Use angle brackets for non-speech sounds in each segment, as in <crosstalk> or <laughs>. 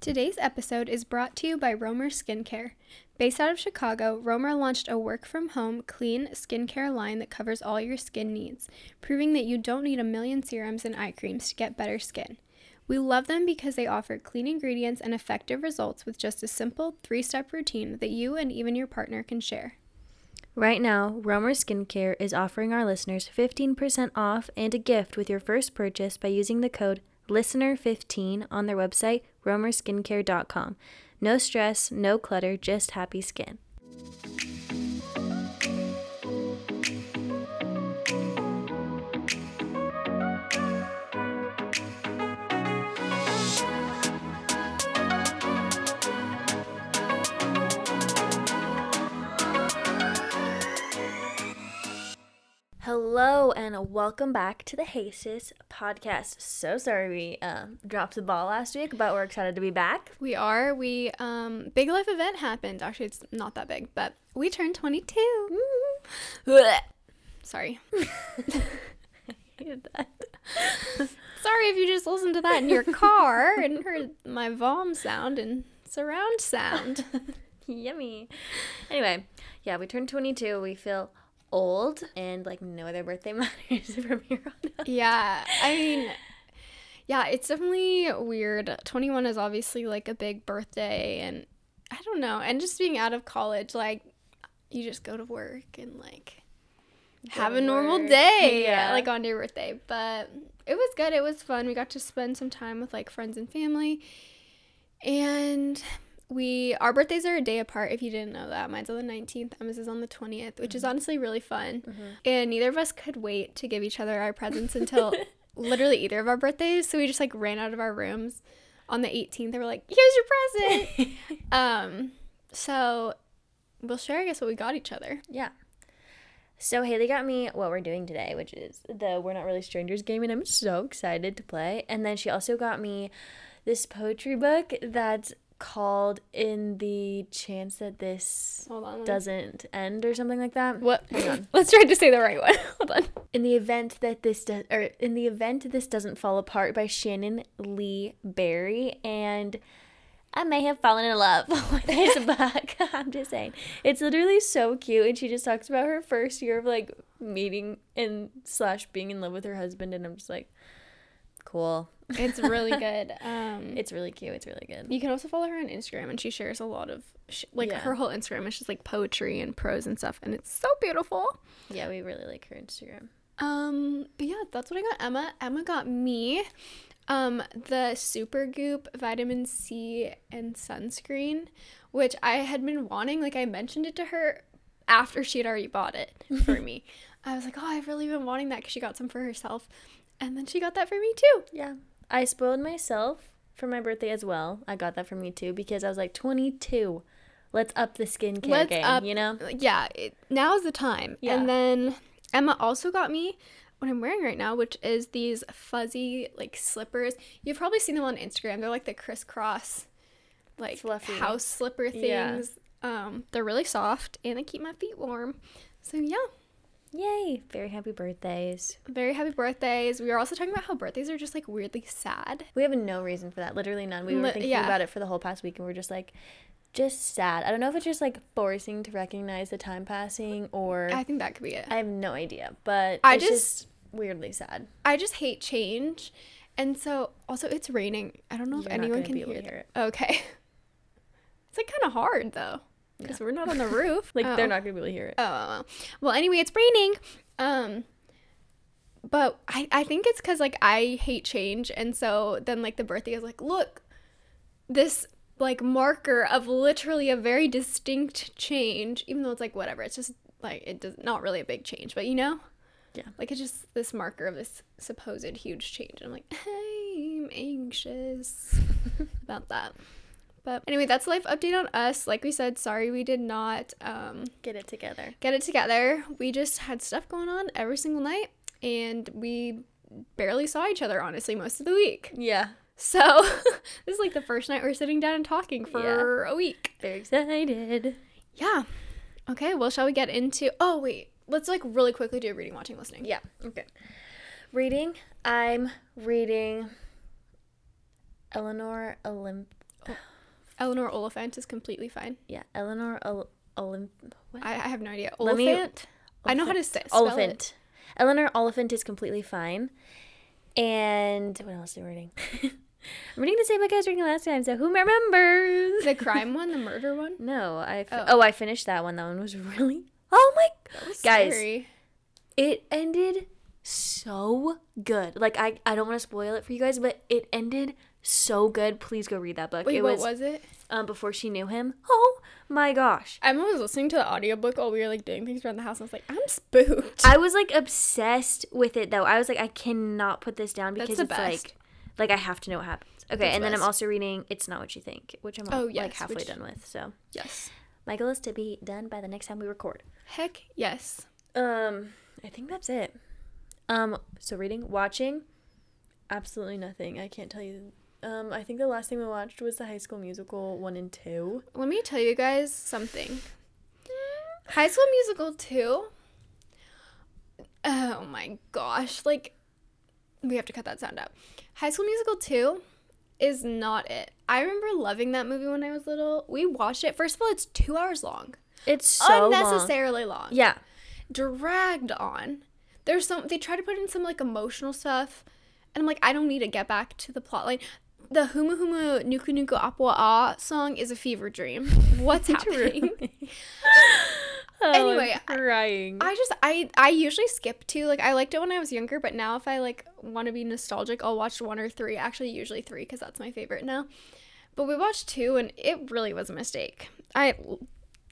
Today's episode is brought to you by Romer Skincare. Based out of Chicago, Romer launched a work from home, clean skincare line that covers all your skin needs, proving that you don't need a million serums and eye creams to get better skin. We love them because they offer clean ingredients and effective results with just a simple three step routine that you and even your partner can share. Right now, Romer Skincare is offering our listeners 15% off and a gift with your first purchase by using the code LISTENER15 on their website, romerskincare.com. No stress, no clutter, just happy skin. Hello and welcome back to the Hasis podcast. So sorry we um, dropped the ball last week, but we're excited to be back. We are. We um big life event happened. Actually, it's not that big, but we turned 22. <laughs> Sorry. <laughs> Sorry if you just listened to that in your car and heard my vom sound and surround sound. <laughs> Yummy. Anyway, yeah, we turned 22. We feel old and like no other birthday <laughs> matters from here on out. yeah, I mean, yeah, it's definitely weird. 21 is obviously like a big birthday, and I don't know. And just being out of college, like, you just go to work and like have a normal day, Yeah. like on your birthday. But it was good. It was fun. We got to spend some time with like friends and family, and we our birthdays are a day apart. If you didn't know that, mine's on the 19th. Emma's is on the 20th, which is Mm-hmm. honestly really fun. And neither of us could wait to give each other our presents until <laughs> literally either of our birthdays. So we just like ran out of our rooms on the 18th. They were like, "Here's your present." <laughs> um, so we'll share, I guess, what we got each other. Yeah. So Haley got me what we're doing today, which is the We're Not Really Strangers game, and I'm so excited to play. And then she also got me this poetry book that's called In the Chance That This on. Doesn't End or something like that. What? Hang on. <laughs> Let's try to say the right one. <laughs> Hold on. In the event that this does, or in the event this doesn't fall apart by Shannon Lee Berry, and I may have fallen in love <laughs> with this book. I'm just saying, it's literally so cute, and she just talks about her first year of like meeting and slash being in love with her husband, and I'm just like, cool. It's really good. <laughs> Um, It's really cute. It's really good. you can also follow her on Instagram, and she shares a lot of sh- like Yeah. her whole Instagram is just like poetry and prose and stuff, and it's so beautiful. Yeah, we really like her Instagram. Um, but yeah, that's what I got Emma. Emma got me um the Supergoop vitamin C and sunscreen, which I had been wanting. Like I mentioned it to her after she had already bought it for <laughs> me. I was like, "Oh, I've really been wanting that because she got some for herself." And then she got that for me too. Yeah, I spoiled myself for my birthday as well. I got that for me too because I was like 22. Let's up the skincare Let's game, up- you know? Yeah, it, now's the time. Yeah. And then Emma also got me what I'm wearing right now, which is these fuzzy like slippers. You've probably seen them on Instagram. They're like the crisscross, like Fluffy. house slipper Yeah. things. Um, they're really soft and they keep my feet warm. So yeah, Yay! Very happy birthdays. very happy birthdays. We were also talking about how birthdays are just like weirdly sad. We have no reason for that. Literally none. We were thinking yeah. about it for the whole past week and we're just like, just sad. I don't know if it's just like forcing to recognize the time passing or I think that could be it. I have no idea, but I it's just- just weirdly sad. I just hate change. And so also it's raining. I don't know if You're not anyone can hear, hear it. Okay. <laughs> It's like kind of hard though because we're not on the roof. <laughs> Like Oh. they're not gonna be able to hear it. Oh, oh. well. Anyway, it's raining. Um, but I I think it's because like I hate change, and so then like the birthday is like, look, this like marker of literally a very distinct change, even though it's like whatever. It's just like it does not really a big change, but you know. Yeah. Like it's just this marker of this supposed huge change. And I'm like, I'm anxious <laughs> about that. But anyway, that's a life update on us. Like we said, sorry we did not um, Get it together. get it together. We just had stuff going on every single night, and we barely saw each other honestly most of the week. Yeah. So <laughs> this is like the first night we're sitting down and talking for a week. Very excited. Yeah. Okay. Well, shall we get into? Oh wait, let's like really quickly do reading, watching, listening. Yeah. Okay. Reading. I'm reading Eleanor Olymp. Eleanor Oliphant is completely fine. Yeah, Eleanor Ol- what? I, I have no idea. Let me- Oliphant. I know how to say spell Oliphant. Eleanor Oliphant is completely fine. And what else am I reading? <laughs> I'm reading the same book I was reading last time, so who remembers? The <laughs> crime one, the murder one. no, I fi- Oh. oh. I finished that one. That one was really Oh my Guys. Scary. it ended so good. Like I I don't want to spoil it for you guys, but it ended so good. Please go read that book. Wait, it what was, it? um before she knew him. Oh my gosh. Emma was listening to the audiobook while we were like doing things around the house. And I was like, I'm spooked. I was like obsessed with it though. I was like, I cannot put this down because it's best. like, like I have to know what happens. Okay, That's and then I'm also reading "It's Not What You Think," which I'm Oh, like halfway which- done with. So yes. my goal is to be done by the next time we record. Heck yes. Um, I think that's it. Um, so reading, watching, absolutely nothing. I can't tell you. Um, I think the last thing we watched was the High School Musical one and two. Let me tell you guys something. High School Musical 2. Oh my gosh. Like, we have to cut that sound out. High School Musical 2 is not it. I remember loving that movie when I was little. We watched it. First of all, it's two hours long, It's so long. unnecessarily long. Yeah, Dragged on. There's some, they try to put in some like emotional stuff. And I'm like, I don't need to get back to the plot line. The Humu Humu Nuku Nuku Apua Ah song is a fever dream. <laughs> What's happening? <laughs> <laughs> Oh, Anyway, I'm crying. I just I I usually skip two. Like I liked it when I was younger, but now if I like want to be nostalgic, I'll watch one or three. Actually, usually three because that's my favorite now. But we watched two, and it really was a mistake. I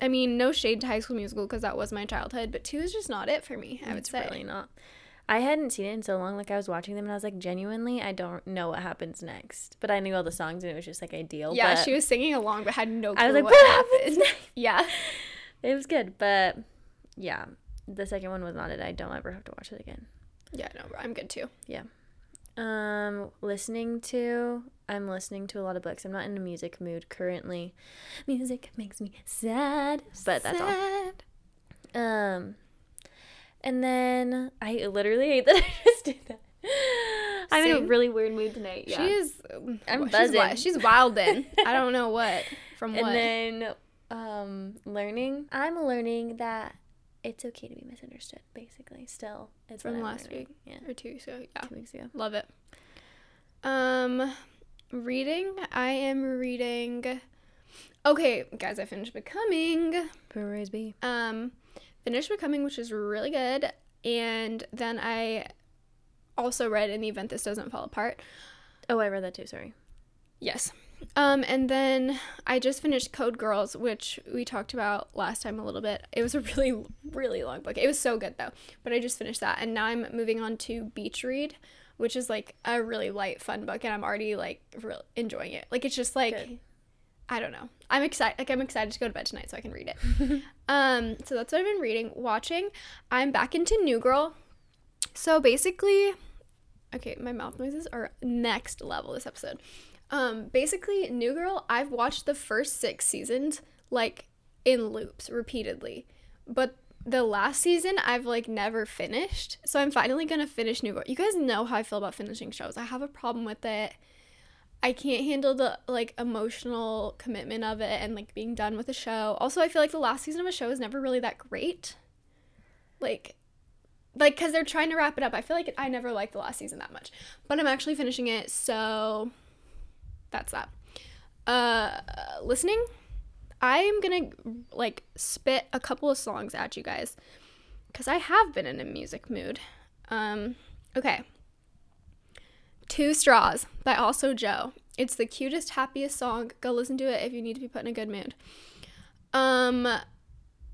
I mean, no shade to High School Musical because that was my childhood, but two is just not it for me. I would it's say. really not. I hadn't seen it in so long. Like I was watching them and I was like, genuinely, I don't know what happens next. But I knew all the songs and it was just like ideal. Yeah, but she was singing along, but had no clue I was like, what, what happened. next? <laughs> Yeah. It was good, but yeah, the second one was not it. I don't ever have to watch it again. Yeah, no, I'm good too. Yeah. Um, listening to, I'm listening to a lot of books. I'm not in a music mood currently. Music makes me sad, but that's all. Sad. Um, and then I literally hate that <laughs> I just did that. I'm in a really weird mood tonight. Yeah. She is. I'm she's, wi- buzzing. she's wildin'. <laughs> I don't know what from what. and then um learning i'm learning that it's okay to be misunderstood basically still it's From last learning. week. yeah or two. So yeah. two weeks ago Love it. Um, reading. I am reading. Okay, guys, I finished Becoming. praise be Um, finished Becoming, which is really good, and then I also read In the Event This Doesn't Fall Apart. oh i read that too sorry Yes. Um, and then I just finished Code Girls, which we talked about last time a little bit. It was a really, really long book. It was so good though. But I just finished that, and now I'm moving on to Beach Read, which is like a really light, fun book, and I'm already like real enjoying it. Like it's just like Good. I don't know. I'm excited. Like I'm excited to go to bed tonight so I can read it. <laughs> um, so that's what I've been reading, watching. I'm back into New Girl. So basically, okay, my mouth noises are next level this episode. Um, basically, New Girl. I've watched the first six seasons like in loops repeatedly, but the last season I've like never finished. So I'm finally gonna finish New Girl. You guys know how I feel about finishing shows. I have a problem with it. I can't handle the like emotional commitment of it and like being done with a show. Also, I feel like the last season of a show is never really that great. Like like cuz they're trying to wrap it up. I feel like I never liked the last season that much. But I'm actually finishing it, so that's that. Uh listening I'm going to like spit a couple of songs at you guys cuz I have been in a music mood. Um okay. Two Straws by Also Joe. It's the cutest, happiest song. Go listen to it if you need to be put in a good mood. Um,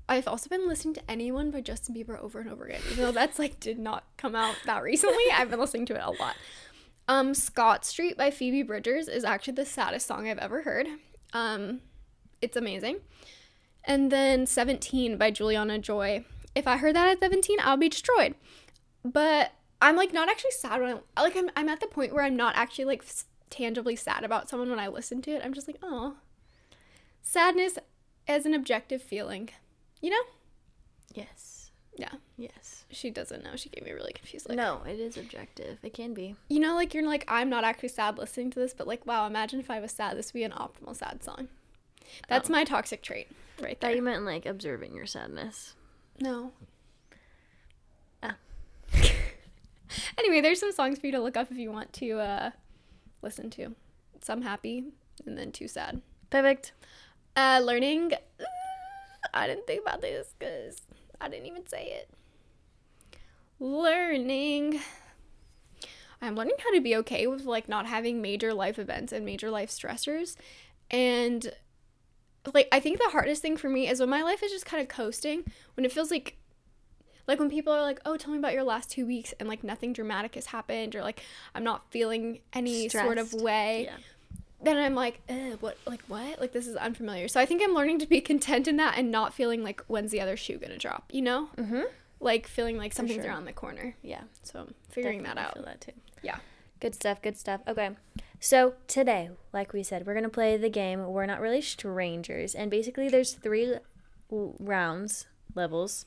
I've also been listening to Anyone by Justin Bieber over and over again, even though that's like did not come out that recently. I've been listening to it a lot. Um, Scott Street by Phoebe Bridgers is actually the saddest song I've ever heard. Um, it's amazing. And then 17 by Juliana Joy. If I heard that at 17, I'll be destroyed. But I'm like not actually sad when I like I'm I'm at the point where I'm not actually like tangibly sad about someone when I listen to it. I'm just like, "Oh." Sadness as an objective feeling. You know? yes Yeah. yes She doesn't know. She gave me a really confused look. no it is objective it can be You know like you're like I'm not actually sad listening to this, but like wow, imagine if I was sad. This would be an optimal sad song. That's oh. my toxic trait right Thought there. you meant like observing your sadness. No. Ah. <laughs> anyway, there's some songs for you to look up if you want to uh, listen to. Some happy and then two sad. Perfect. Uh, learning. uh, I didn't think about this because I didn't even say it. Learning. I'm learning how to be okay with like not having major life events and major life stressors. And like I think the hardest thing for me is when my life is just kind of coasting, when it feels like like when people are like, "Oh, tell me about your last 2 weeks," and like nothing dramatic has happened or like I'm not feeling any sort of way Yeah. then I'm like, what, like what? Like this is unfamiliar. So I think I'm learning to be <laughs> content in that and not feeling like when's the other shoe gonna drop, you know? Mm-hmm. Like feeling like something's sure. around the corner. Yeah. So I'm figuring that out. feel that too. Yeah. Good stuff, good stuff. Okay. So today, like we said, we're to play the game We're Not Really Strangers. And basically there's three rounds, levels.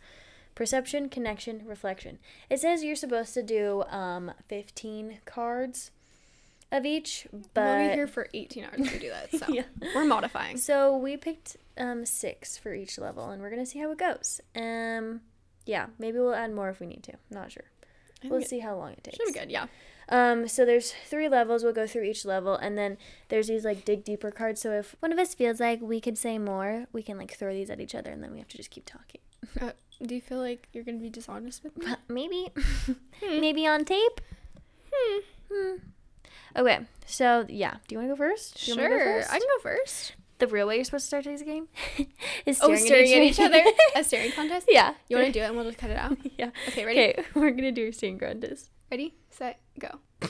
Perception, connection, reflection. It says you're supposed to do um 15 cards of each, but we'll be here for 18 hours to do that. <laughs> So Yeah. we're modifying. So we picked um six for each level, and we're gonna see how it goes. Um, yeah, maybe we'll add more if we need to. Not sure. We'll see how long it takes. Should be good. Yeah. Um, so there's three levels. We'll go through each level, and then there's these like dig deeper cards. So if one of us feels like we could say more, we can like throw these at each other, and then we have to just keep talking. <laughs> Uh, do you feel like you're gonna be dishonest with me? maybe, Hmm. <laughs> <laughs> maybe on tape. Hmm. Hmm. Okay, so yeah, do you want to go first? Do you want me to go Sure. first? I can go first. The real way you're supposed to start today's game is Oh, staring at each other. A staring contest. yeah. You want to do it and we'll just cut it out. Yeah. Okay. Ready? Okay, we're gonna do a staring contest. Ready? Set. Go. I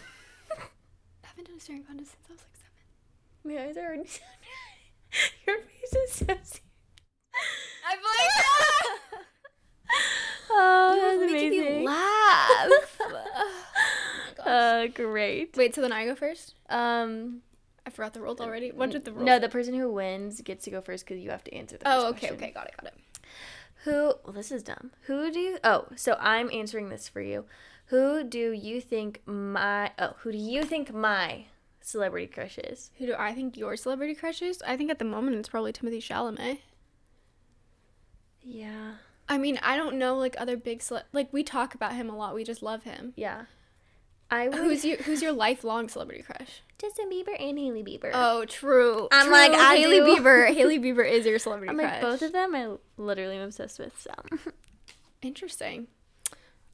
haven't done a staring contest since I was like seven. My eyes are already. Your face is so. serious. I'm like. Making amazing. me laugh. oh. Uh, great. Wait, so then I go first? Um, I forgot the rules already. What did the rules? no, the person who wins gets to go first because you have to answer the. Oh, okay, question. okay, got it, got it. Who? Well, this is dumb. Who do you? Oh, so I'm answering this for you. Who do you think my? Oh, who do you think my celebrity crush is? Who do I think your celebrity crush is? I think at the moment it's probably Timothée Chalamet. Yeah. I mean, I don't know like other big cele- like we talk about him a lot. We just love him. Yeah. I would. Who's you? Who's your lifelong celebrity crush? Justin Bieber and Hailey Bieber. Oh, true. I'm True. like, I Haley do. Bieber. <laughs> Hailey Bieber is your celebrity I'm crush. like both of them. I literally am obsessed with. So. Interesting.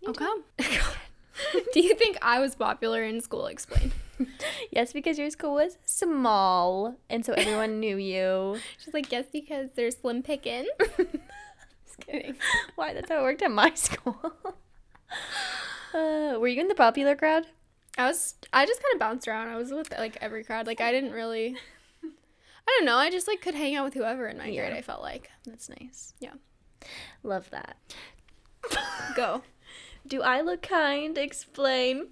You Okay. <laughs> do you think I was popular in school? Explain. <laughs> yes, because your school was small, and so everyone knew you. She's like, yes, because they're slim pickings. Kidding. <laughs> Why? That's how it worked at my <laughs> school. <laughs> uh, were you in the popular crowd? I was I just kind of bounced around. I was with like every crowd. Like I didn't really I don't know. I just like could hang out with whoever in my Yeah. grade. I felt like. That's nice. Yeah. Love that. Go. Do I look kind? Explain.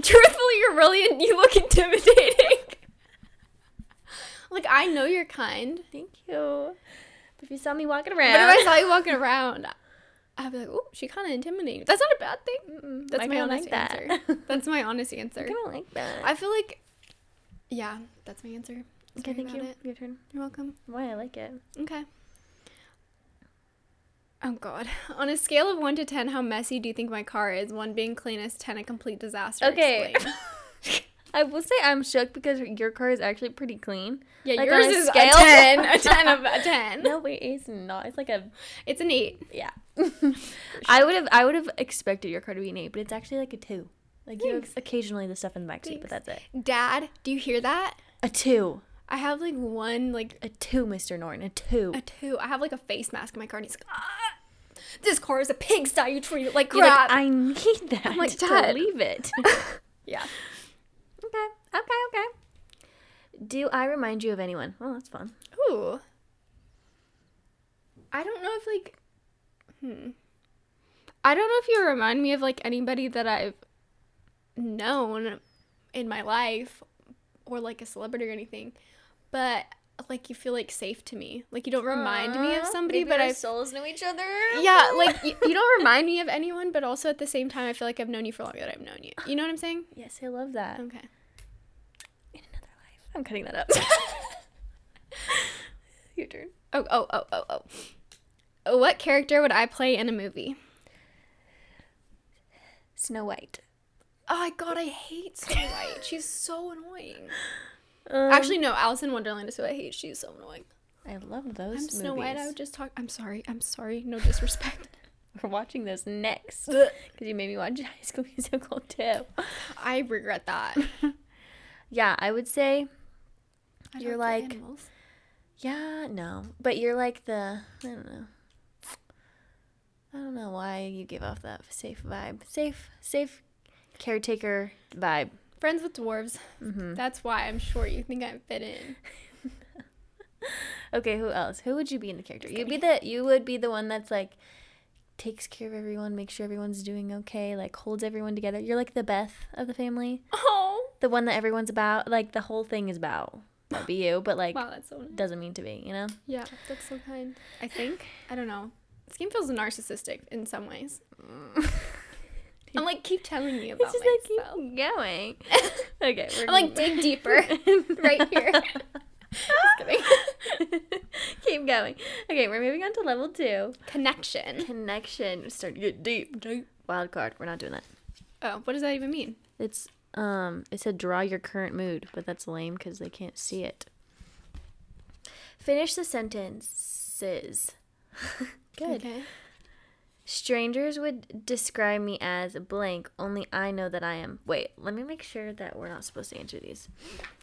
Truthfully, you're really you look intimidating. like I know you're kind, Thank you. But if you saw me walking but around, if I saw you walking around, I'd be like, "Oh, she kind of intimidating." That's not a bad thing. Mm-mm, That's my kinda honest answer. <laughs> That's my honest answer. I kind of like that. I feel like, yeah, that's my answer. okay, Sorry thank you. it. Your turn. You're welcome. Why I like it. Okay. Oh God. On a scale of one to ten, how messy do you think my car is? One being cleanest, ten a complete disaster. Okay. <laughs> I will say I'm shook because your car is actually pretty clean. Yeah, Like, yours a is scale? a ten. A ten of a ten. <laughs> No, wait, it's not. It's like a It's an eight. yeah. <laughs> I would have I would have expected your car to be an eight, but it's actually like a two. Like you have occasionally the stuff in the backseat, but that's it. Dad, do you hear that? A two. I have like one like A two, Mr. Norton. A two. a two. I have like a face mask in my car, and he's like, ah, "This car is a pigsty. You treat it like You're like. I need that I'm like, to "Dad." leave it. <laughs> yeah. Okay. Okay. Do I remind you of anyone? Well, that's fun. Ooh. I don't know if like hmm. I don't know if you remind me of like anybody that I've known in my life or like a celebrity or anything. But like you feel like safe to me. Like you don't remind me of somebody, but our souls know each other. Yeah, <laughs> like y- you don't remind me of anyone, but also at the same time I feel like I've known you for longer than I've known you. You know what I'm saying? Yes, I love that. Okay. In another life. I'm cutting that up. <laughs> <laughs> Your turn. Oh, oh, oh, oh, oh. What character would I play in a movie? Snow White. Oh my god, I hate Snow White. She's so annoying. <laughs> Um, Actually, no, Alice in Wonderland is who I hate. She's so annoying. I love those I'm Snow White. I would just talk. I'm sorry. I'm sorry. No disrespect. We're watching those next because you made me watch High School Musical too. I regret that. Yeah, I would say I You're like- animals. yeah, no, but you're like the I don't know. I don't know why you give off that safe vibe, safe, safe caretaker vibe. friends with dwarves. hmm That's why I'm sure you think I fit in. <laughs> Okay, who else? Who would you be in the character? You'd be the you would be the one that's like takes care of everyone, makes sure everyone's doing okay, like holds everyone together. You're like the Beth of the family. Oh, The one that everyone's about, like the whole thing is about. That'd be you, but like wow, that's so nice. doesn't mean to be, you know? Yeah, that's so kind. I think I don't know. This game feels narcissistic in some ways. <laughs> I'm like keep telling me about It's just like keep going. <laughs> okay, we're I'm like dig deeper, <laughs> right here. Keep going. Okay, we're moving on to level two. Connection. Connection. Start to get deep. Deep. Wild card. We're not doing that. Oh, what does that even mean? It's um. It said draw your current mood, but that's lame because they can't see it. Finish the sentences. <laughs> Good. Okay. Strangers would describe me as blank. Only I know that I am. Wait, let me make sure that we're not supposed to answer these,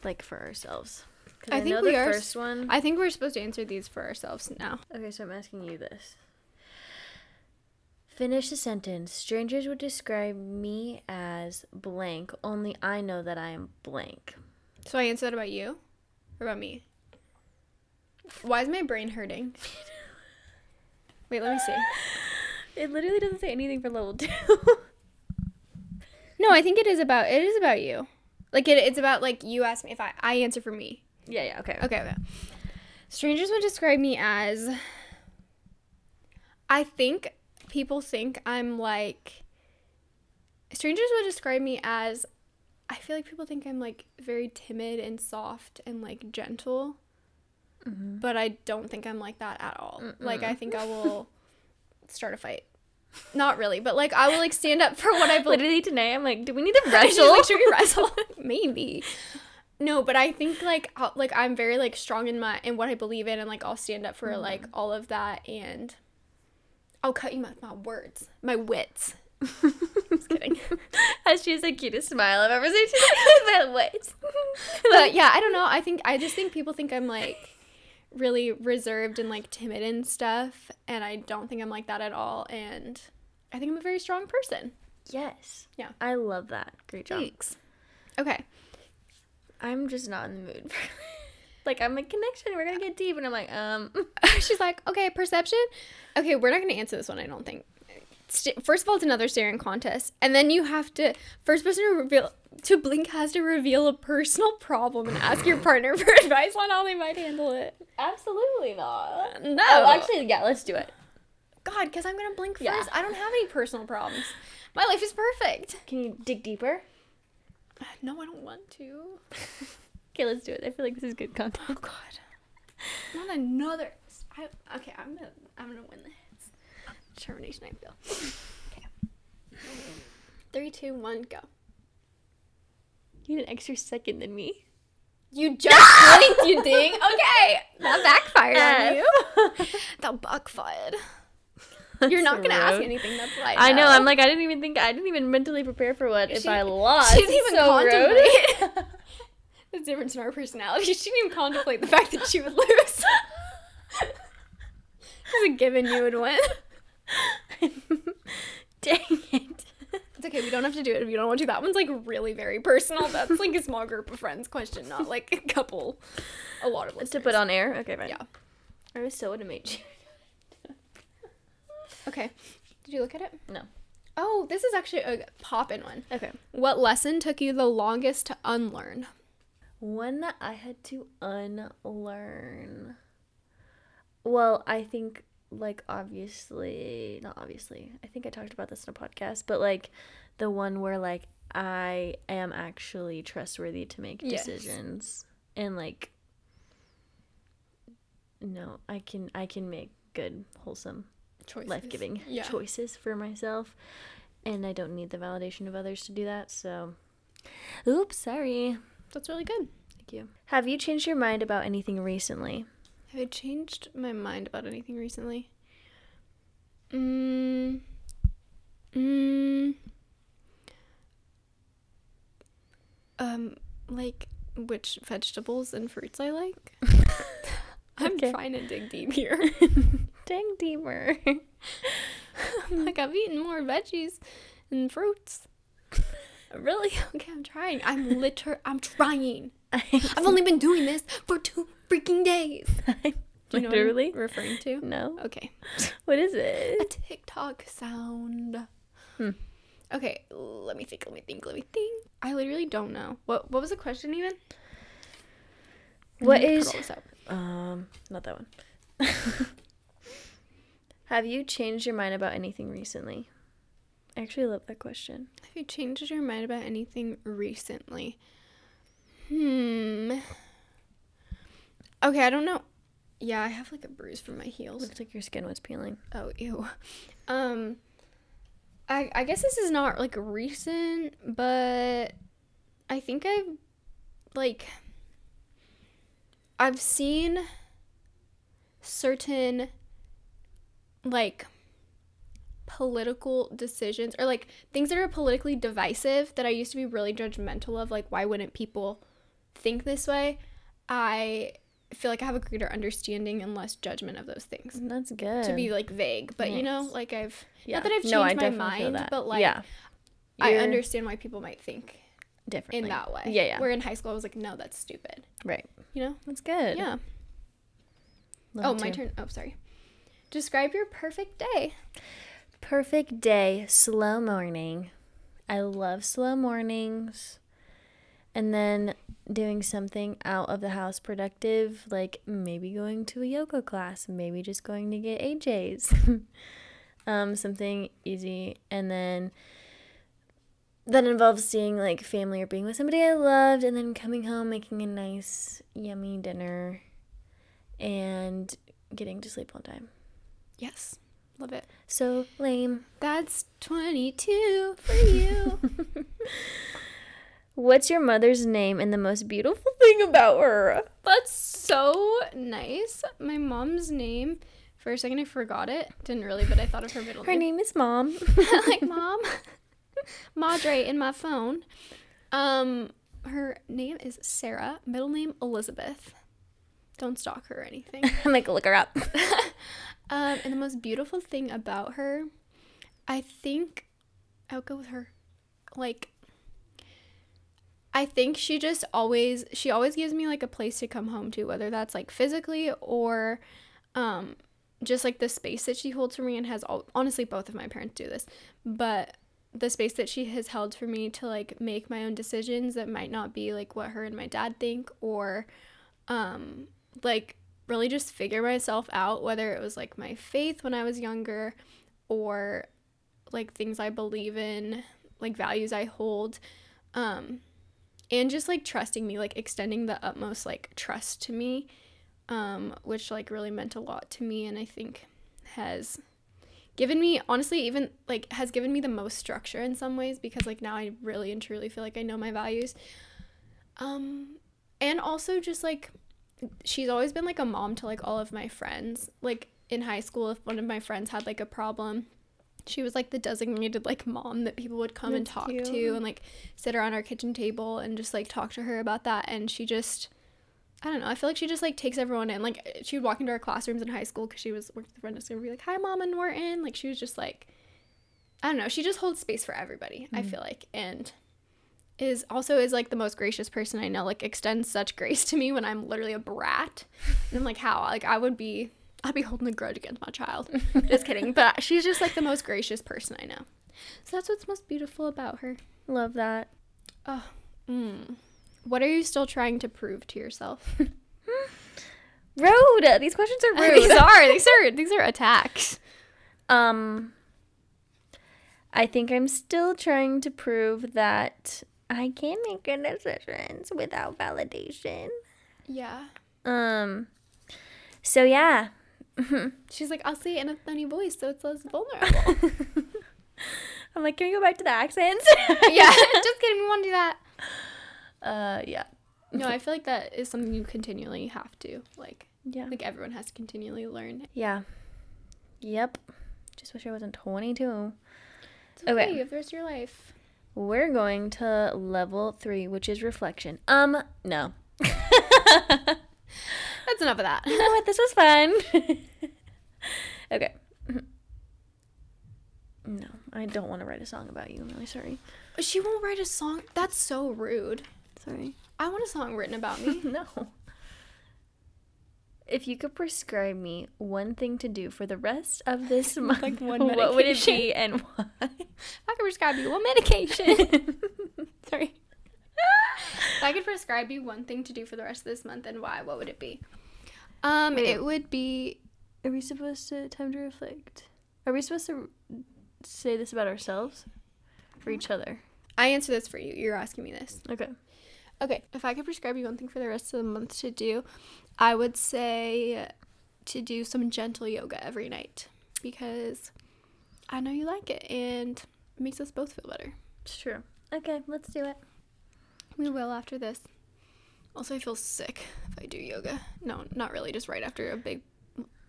like for ourselves. 'Cause I think know we the are. first one. I think we're supposed to answer these for ourselves now. Okay, so I'm asking you this. Finish the sentence. Strangers would describe me as blank. Only I know that I am blank. So I answered about you or about me? Why is my brain hurting? <laughs> Wait, let me see. It literally doesn't say anything for level two. <laughs> No, I think it is about it is about you. Like it, it's about like you ask me if I I answer for me. yeah, yeah, okay. Okay, okay. Strangers would describe me as I think people think I'm like strangers would describe me as I feel like people think I'm like very timid and soft and like gentle. Mhm. But I don't think I'm like that at all. Like I think I <laughs> will start a fight. Not really, but like I will like stand up for what I believe. Literally today, I'm like, do we need to <laughs> wrestle? like, should we wrestle? <laughs> Maybe. No, but I think like I'll, like I'm very like strong in my in what I believe in, and like I'll stand up for like all of that, and I'll cut you with my words, my wits. <laughs> Just kidding. <laughs> She has the cutest smile I've ever seen. She's like, <laughs> but wait. But yeah, I don't know. I think I just think people think I'm like really reserved and like timid and stuff, and I don't think I'm like that at all. And I think I'm a very strong person. Yes. Yeah. I love that. Great job. Thanks. Okay. I'm just not in the mood for like I'm like connection, we're gonna get deep and I'm like, um <laughs> <laughs> She's like, okay, perception. Okay, we're not going to answer this one, I don't think. First of all, it's another staring contest. And then you have to, first person to reveal, to blink has to reveal a personal problem and ask your partner for <laughs> advice on how they might handle it. Absolutely not. No. Oh, actually, yeah, let's do it. God, because I'm going to blink Yeah. first. I don't have any personal problems. My life is perfect. Can you dig deeper? <sighs> No, I don't want to. Okay, let's do it. I feel like this is good content. Oh. God. Not another. I, okay, I'm to I'm gonna win this. Determination, I feel. Okay. Three, two, one, go. You need an extra second than me. You just <laughs> blinked, you ding. Okay, that <laughs> backfired on you. <laughs> That backfired. You're not gonna ask anything. That's why. I know. I'm like, I didn't even think. I didn't even mentally prepare for what if I lost. she didn't even so contemplate. The difference in our personalities. <laughs> She didn't even contemplate the fact that she would lose. <laughs> It's a given you would <laughs> win. Dang it. It's okay. We don't have to do it if you don't want to. That one's like really very personal. That's like a small group of friends question, not like a couple, a lot of to put on air. Okay, fine. Yeah. I was so would have made you. Okay. Did you look at it? No. Oh, this is actually a pop in one. Okay. What lesson took you the longest to unlearn? One that I had to unlearn. Well, I think like obviously, not obviously. I think I talked about this in a podcast, but like the one where like I am actually trustworthy to make Yes. decisions and like no, I can I can make good, wholesome, Choices. life giving Yeah. choices for myself, and I don't need the validation of others to do that. So, oops, sorry. That's really good. Thank you. Have you changed your mind about anything recently? Have I changed my mind about anything recently? Mm. Mm. Um, like which vegetables and fruits I like. <laughs> I'm Okay. trying to dig deep here. <laughs> Dang deeper. <laughs> like I've eaten more veggies and fruits. Really? <laughs> Okay, I'm trying. I'm <laughs> liter. I'm trying. <laughs> I've only been doing this for two freaking days. Do you know Literally? I'm referring to? no. Okay. What is it? A? TikTok sound. Hmm. Okay, let me think, let me think, let me think. I literally don't know. What what was the question even? What is- put all this up. Um, not that one. Have you changed your mind about anything recently? I actually love that question. Have you changed your mind about anything recently? Hmm. Okay, I don't know. Yeah, I have like a bruise from my heels. Looks like your skin was peeling. Oh, ew. Um, I I guess this is not like recent, but I think I've like I've seen certain like political decisions or like things that are politically divisive that I used to be really judgmental of like why wouldn't people think this way? I feel like I have a greater understanding and less judgment of those things mm, That's good. to be like vague, but you know, like I've yeah. not that I've changed No, my mind, but like yeah, I understand why people might think differently in that way. Yeah, yeah. Where in high school I was like, no, that's stupid. right. You know? That's good. Yeah. Love oh, my too. turn. Oh, sorry. Describe your perfect day. Perfect day, slow morning. I love slow mornings. And then doing something out of the house productive, like maybe going to a yoga class, maybe just going to get AJ's. <laughs> um, something easy. And then that involves seeing like family or being with somebody I loved, and then coming home, making a nice, yummy dinner, and getting to sleep on time. Yes. Love it. So lame. That's 22 for you. <laughs> What's your mother's name and the most beautiful thing about her? That's so nice. My mom's name, for a second I forgot it. Didn't really, but I thought of her middle Her name. Her name is Mom. <laughs> like mom <laughs> madre in my phone um her name is sarah middle name elizabeth don't stalk her or anything I'm like, look her up. Um and the most beautiful thing about her i think i would go with her. Like i think she just always she always gives me like a place to come home to whether that's like physically or um just like the space that she holds for me and has all honestly both of my parents do this but the space that she has held for me to like make my own decisions that might not be like what her and my dad think or um like really just figure myself out whether it was like my faith when I was younger or like things I believe in like values I hold um and just like trusting me like extending the utmost like trust to me um which like really meant a lot to me and I think has given me honestly even like has given me the most structure in some ways because like now I really and truly feel like I know my values. Um and also just like she's always been like a mom to like all of my friends like in high school if one of my friends had like a problem she was like the designated like mom that people would come and talk cute. to and like sit around our kitchen table and just like talk to her about that and she just I don't know. I feel like she just like takes everyone in. Like she would walk into our classrooms in high school because she was working with the front desk and be like, "Hi, mom and Norton." Like she was just like, I don't know. She just holds space for everybody. I mm. feel like, and is also is like the most gracious person I know. Like extends such grace to me when I'm literally a brat. And I'm like, how? Like I would be. I'd be holding a grudge against my child. <laughs> just kidding. But she's just like the most gracious person I know. So that's what's most beautiful about her. Love that. Oh, mm. What are you still trying to prove to yourself? <laughs> Rude. These questions are <laughs> rude. these are these are these are attacks. Um, I think I'm still trying to prove that I can't make good decisions without validation. Yeah. Um, So yeah. <laughs> She's like, I'll say it in a funny voice so it's less vulnerable. <laughs> I'm like, can we go back to the accents? <laughs> yeah, just kidding. We want to do that. Uh, yeah. No, I feel like that is something you continually have to like. Yeah. Like everyone has to continually learn. Yeah. Yep. Just wish I wasn't 22. It's okay. Okay. You have the rest of your life. We're going to level three, which is reflection. Um, no. That's enough of that. you know what? This was fun. <laughs> okay. No, I don't want to write a song about you. I'm really sorry. She won't write a song. That's so rude. Sorry. I want a song written about me. <laughs> no. If you could prescribe me one thing to do for the rest of this <laughs> month, Like one <laughs> what would it be <laughs> and why? I could prescribe you one medication. Sorry. if I could prescribe you one thing to do for the rest of this month and why, what would it be? Um, Wait. it would be Are we supposed to time to reflect? Are we supposed to say this about ourselves or each other? I answer this for you. You're asking me this. Okay. Okay, if I could prescribe you one thing for the rest of the month to do, I would say to do some gentle yoga every night because I know you like it and it makes us both feel better. It's true. Okay, let's do it. We will after this. Also, I feel sick if I do yoga. No, not really, just right after a big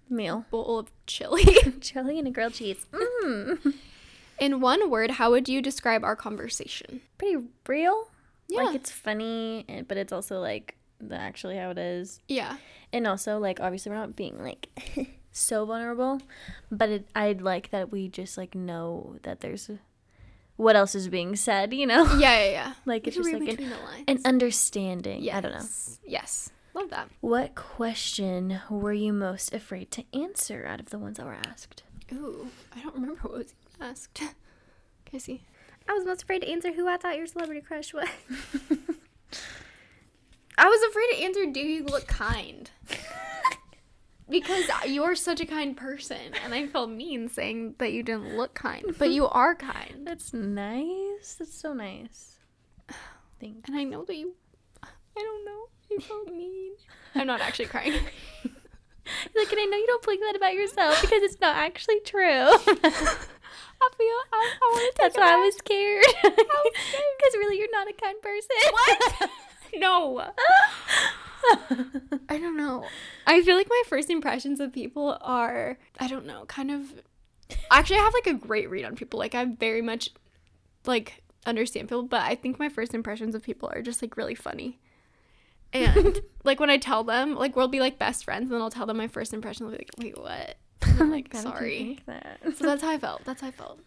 Meal. bowl of chili. <laughs> Chili and a grilled cheese. Mmm. <laughs> In one word, how would you describe our conversation? Pretty real. Yeah. Like it's funny, eh, but it's also like the actually how it is. Yeah. And also like obviously we're not being like <laughs> so vulnerable, but it, I'd like that we just like know that there's what else is being said. You know, Yeah, yeah, <laughs> yeah. like it's just like an, an understanding. I don't know. Yes. Yes. Love that. What question were you most afraid to answer out of the ones that were asked? Ooh, I don't remember what was asked. <laughs> Can I see? I was most afraid to answer who I thought your celebrity crush was. <laughs> I was afraid to answer do you look kind? because you're such a kind person and I felt mean saying that you didn't look kind, but you are kind. That's nice. That's so nice. Thanks. And I know that you I don't know. You felt mean. I'm not actually crying. Look, <laughs> like, and I know you don't believe that about yourself because it's not actually true. <laughs> I feel I, I want to That's why I was scared. Because <laughs> really, you're not a kind person. What? <laughs> No. <laughs> I don't know. I feel like my first impressions of people are, I don't know, kind of. Actually, I have like a great read on people. Like, I very much like understand people, but I think my first impressions of people are just like really funny. And like when I tell them, like we'll be like best friends, and then I'll tell them my first impression. They'll be like, "Wait, what?" <laughs> I'm like, <laughs> "Sorry." that? <laughs> So that's how I felt. That's how I felt.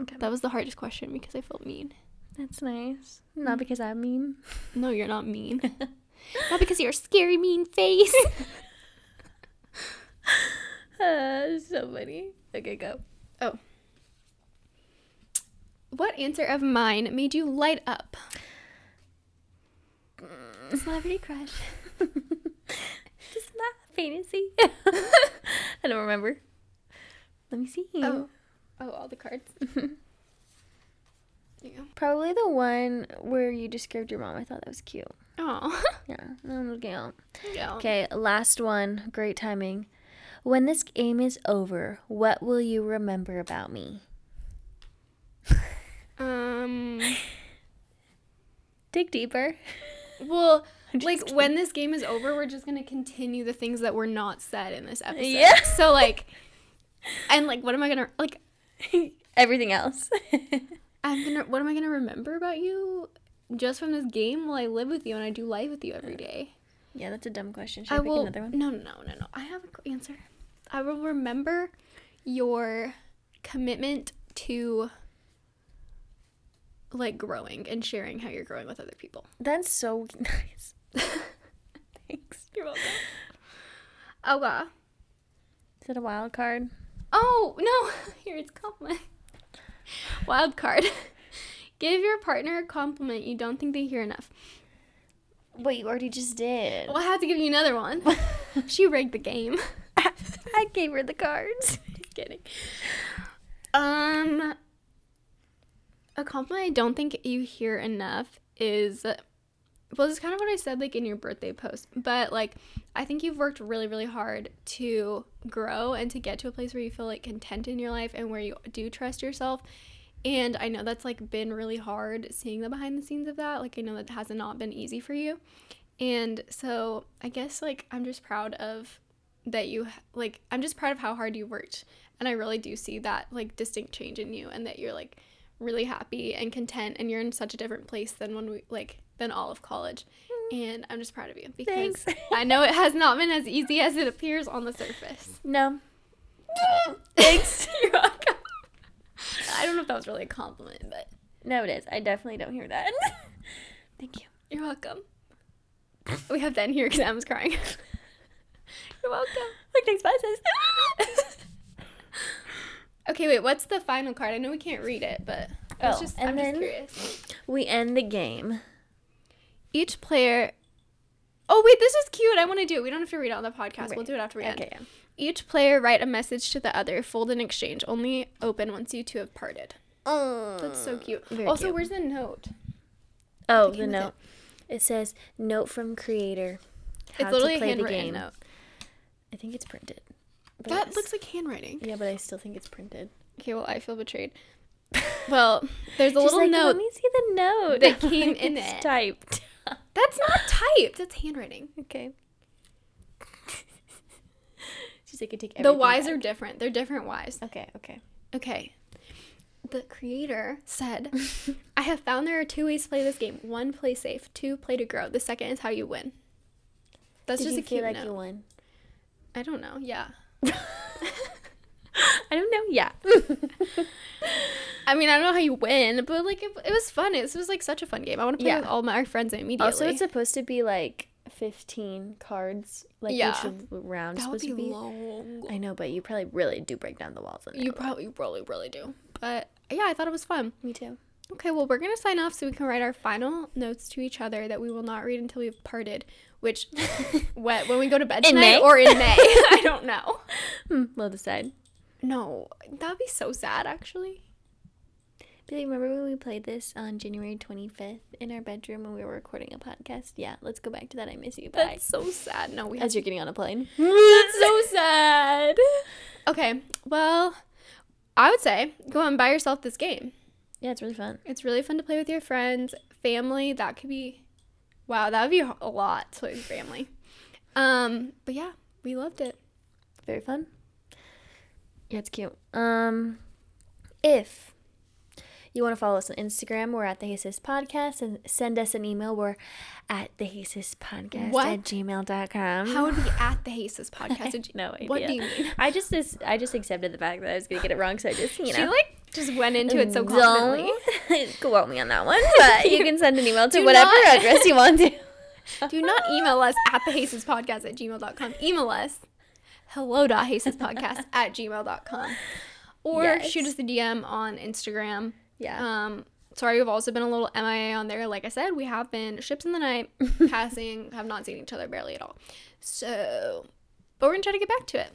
Okay. That was the hardest question because I felt mean. That's nice. Not because I'm mean. No, you're not mean. not because you're a scary, mean face. Uh, so funny. Okay, go. Oh. What answer of mine made you light up? Celebrity crush. Fantasy. <laughs> I don't remember. Let me see. Oh, oh, all the cards. there you go. Probably the one where you described your mom. I thought that was cute. Oh, <laughs> Yeah, was cute. yeah. Okay, last one. Great timing. When this game is over, what will you remember about me? Um. <laughs> Dig deeper. Well, like kidding. when this game is over, we're just gonna continue the things that were not said in this episode. Yeah. So like, and like, what am I gonna like? <laughs> Everything else. <laughs> I'm gonna. What am I gonna remember about you? Just from this game? Well, I live with you and I do life with you every day. yeah, that's a dumb question. Should I, I pick will. another one? No, no, no, no, no. I have an answer. I will remember your commitment to like growing and sharing how you're growing with other people. That's so <laughs> nice. Thanks. You're welcome. Oh, uh, Is it a wild card? oh no! <laughs> Here it's compliment. Wild card. <laughs> Give your partner a compliment you don't think they hear enough. Wait, you already just did. Well, I have to give you another one. she rigged the game. I gave her the cards. Just kidding. Um, a compliment I don't think you hear enough is well, this is kind of what I said like in your birthday post, but like I think you've worked really, really hard to grow and to get to a place where you feel like content in your life and where you do trust yourself. And I know that's like been really hard seeing the behind the scenes of that. Like I know that has not been easy for you. And so I guess like I'm just proud of that you like I'm just proud of how hard you worked. And I really do see that like distinct change in you and that you're like really happy and content and you're in such a different place than when we like than all of college. Mm. And I'm just proud of you because Thanks. I know it has not been as easy as it appears on the surface. No. <laughs> Thanks. <laughs> You're welcome. I don't know if that was really a compliment, but No, it is. I definitely don't hear that. <laughs> Thank you. you're welcome. We have to end here because Emma's crying. you're welcome. Like thanks, bye, sis. Okay, wait. What's the final card? I know we can't read it, but I was Oh, just, and I'm then- just curious. we end the game. Each player. Oh wait, this is cute. I want to do it. We don't have to read it on the podcast. We'll do it after we end. Okay. Yeah. Each player write a message to the other, fold in exchange. Only open once you two have parted. Oh, That's so cute. Also, cute. where's the note? Oh, the note. It says note from creator. How it's literally to a play the handwritten game. note. I think it's printed. But That looks like handwriting. Yeah, but I still think it's printed. Okay, well, I feel betrayed. <laughs> Well, there's a She's little like, note Let me see the note that came <laughs> in it's it. Typed. <laughs> That's not typed. That's handwriting. okay. She's like, I take The everything Y's back. are different. They're different Y's. Okay. Okay. Okay. The creator said, I have found there are two ways to play this game. One, play safe. Two, play to grow. The second is how you win. That's Did just you a cute feel like note. you won? I don't know. Yeah. I don't know. Yeah. <laughs> I mean, I don't know how you win, but like it, it was fun. It was like such a fun game. I want to play Yeah. with all my friends immediately. also, it's supposed to be like 15 cards. Like Yeah. each round that would supposed be to be. long. I know, but you probably really do break down the walls. In You probably really, really do. But yeah, I thought it was fun. Me too. Okay, well, we're going to sign off so we can write our final notes to each other that we will not read until we've parted, which <laughs> when, we go to bed In tonight May? or in May. <laughs> I don't know. Hmm, we'll decide. No, that would be so sad, actually. Billy, remember when we played this on January 25th in our bedroom when we were recording a podcast? Yeah, let's go back to that. I miss you. Bye. That's so sad. No, we As you're getting on a plane. <laughs> That's so sad. Okay, well, I would say go and buy yourself this game. Yeah, it's really fun. It's really fun to play with your friends, family. That could be, wow, that would be a lot to with family. Um, but yeah, we loved it. Very fun. Yeah, it's cute. Um, if you want to follow us on Instagram, we're at the Jesus Podcast and send us an email. We're at the Jesus Podcast What? at gmail.com. How would we <laughs> at the Jesus podcast? <laughs> No idea. What do you mean? I just I just accepted the fact that I was gonna get it wrong, so I just you know. She like just went into it so confidently. Don't <laughs> quote me on that one, but you can send an email to <laughs> whatever not- address you want to. <laughs> Do not email us at the Jesus podcast at gmail.com. Email us hello.jesuspodcast at gmail.com. Or Yes. shoot us a DM on Instagram. Yeah. Um, sorry, we've also been a little MIA on there. Like I said, we have been ships in the night, passing, have not seen each other barely at all. So, but we're gonna try to get back to it.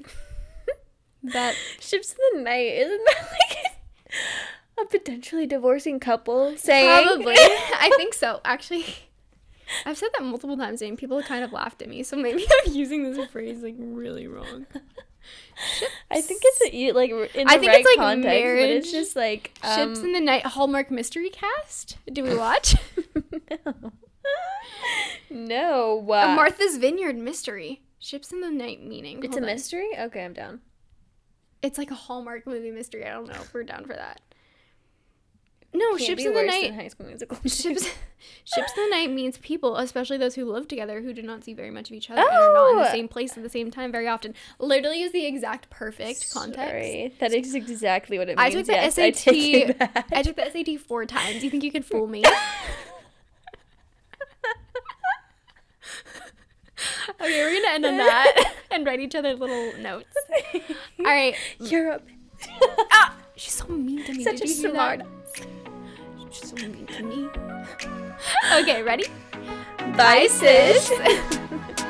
That Ships in the night, isn't that like <laughs> a potentially divorcing couple saying? probably, <laughs> I think so. Actually, <laughs> I've said that multiple times, and people kind of laughed at me. So maybe I'm using this phrase like really wrong. I think it's a, like in the I think right it's, like, context, but marriage, it's just like um, Ships in the Night Hallmark Mystery Cast. Do we watch? no, no. a Uh, Martha's Vineyard mystery. Ships in the Night meaning. it's Hold a on. mystery. Okay, I'm down. It's like a Hallmark movie mystery. I don't know if we're down for that. No, Can't Ships in the Night. High School Musical. <laughs> Ships, <laughs> ships in the night means people, especially those who live together, who do not see very much of each other and are not in the Oh! same place at the same time very often. Literally is the exact perfect context. Sorry, that is exactly what it means. I took the yes, I SAT. back. I took the SAT four times. You think you could fool me? <laughs> <laughs> okay, we're gonna end on <laughs> that <laughs> and write each other little notes. All right. Europe. Ah, she's so mean to me. Such Did a smart. She's so mean to me. Okay, ready? Bye, sis. sis.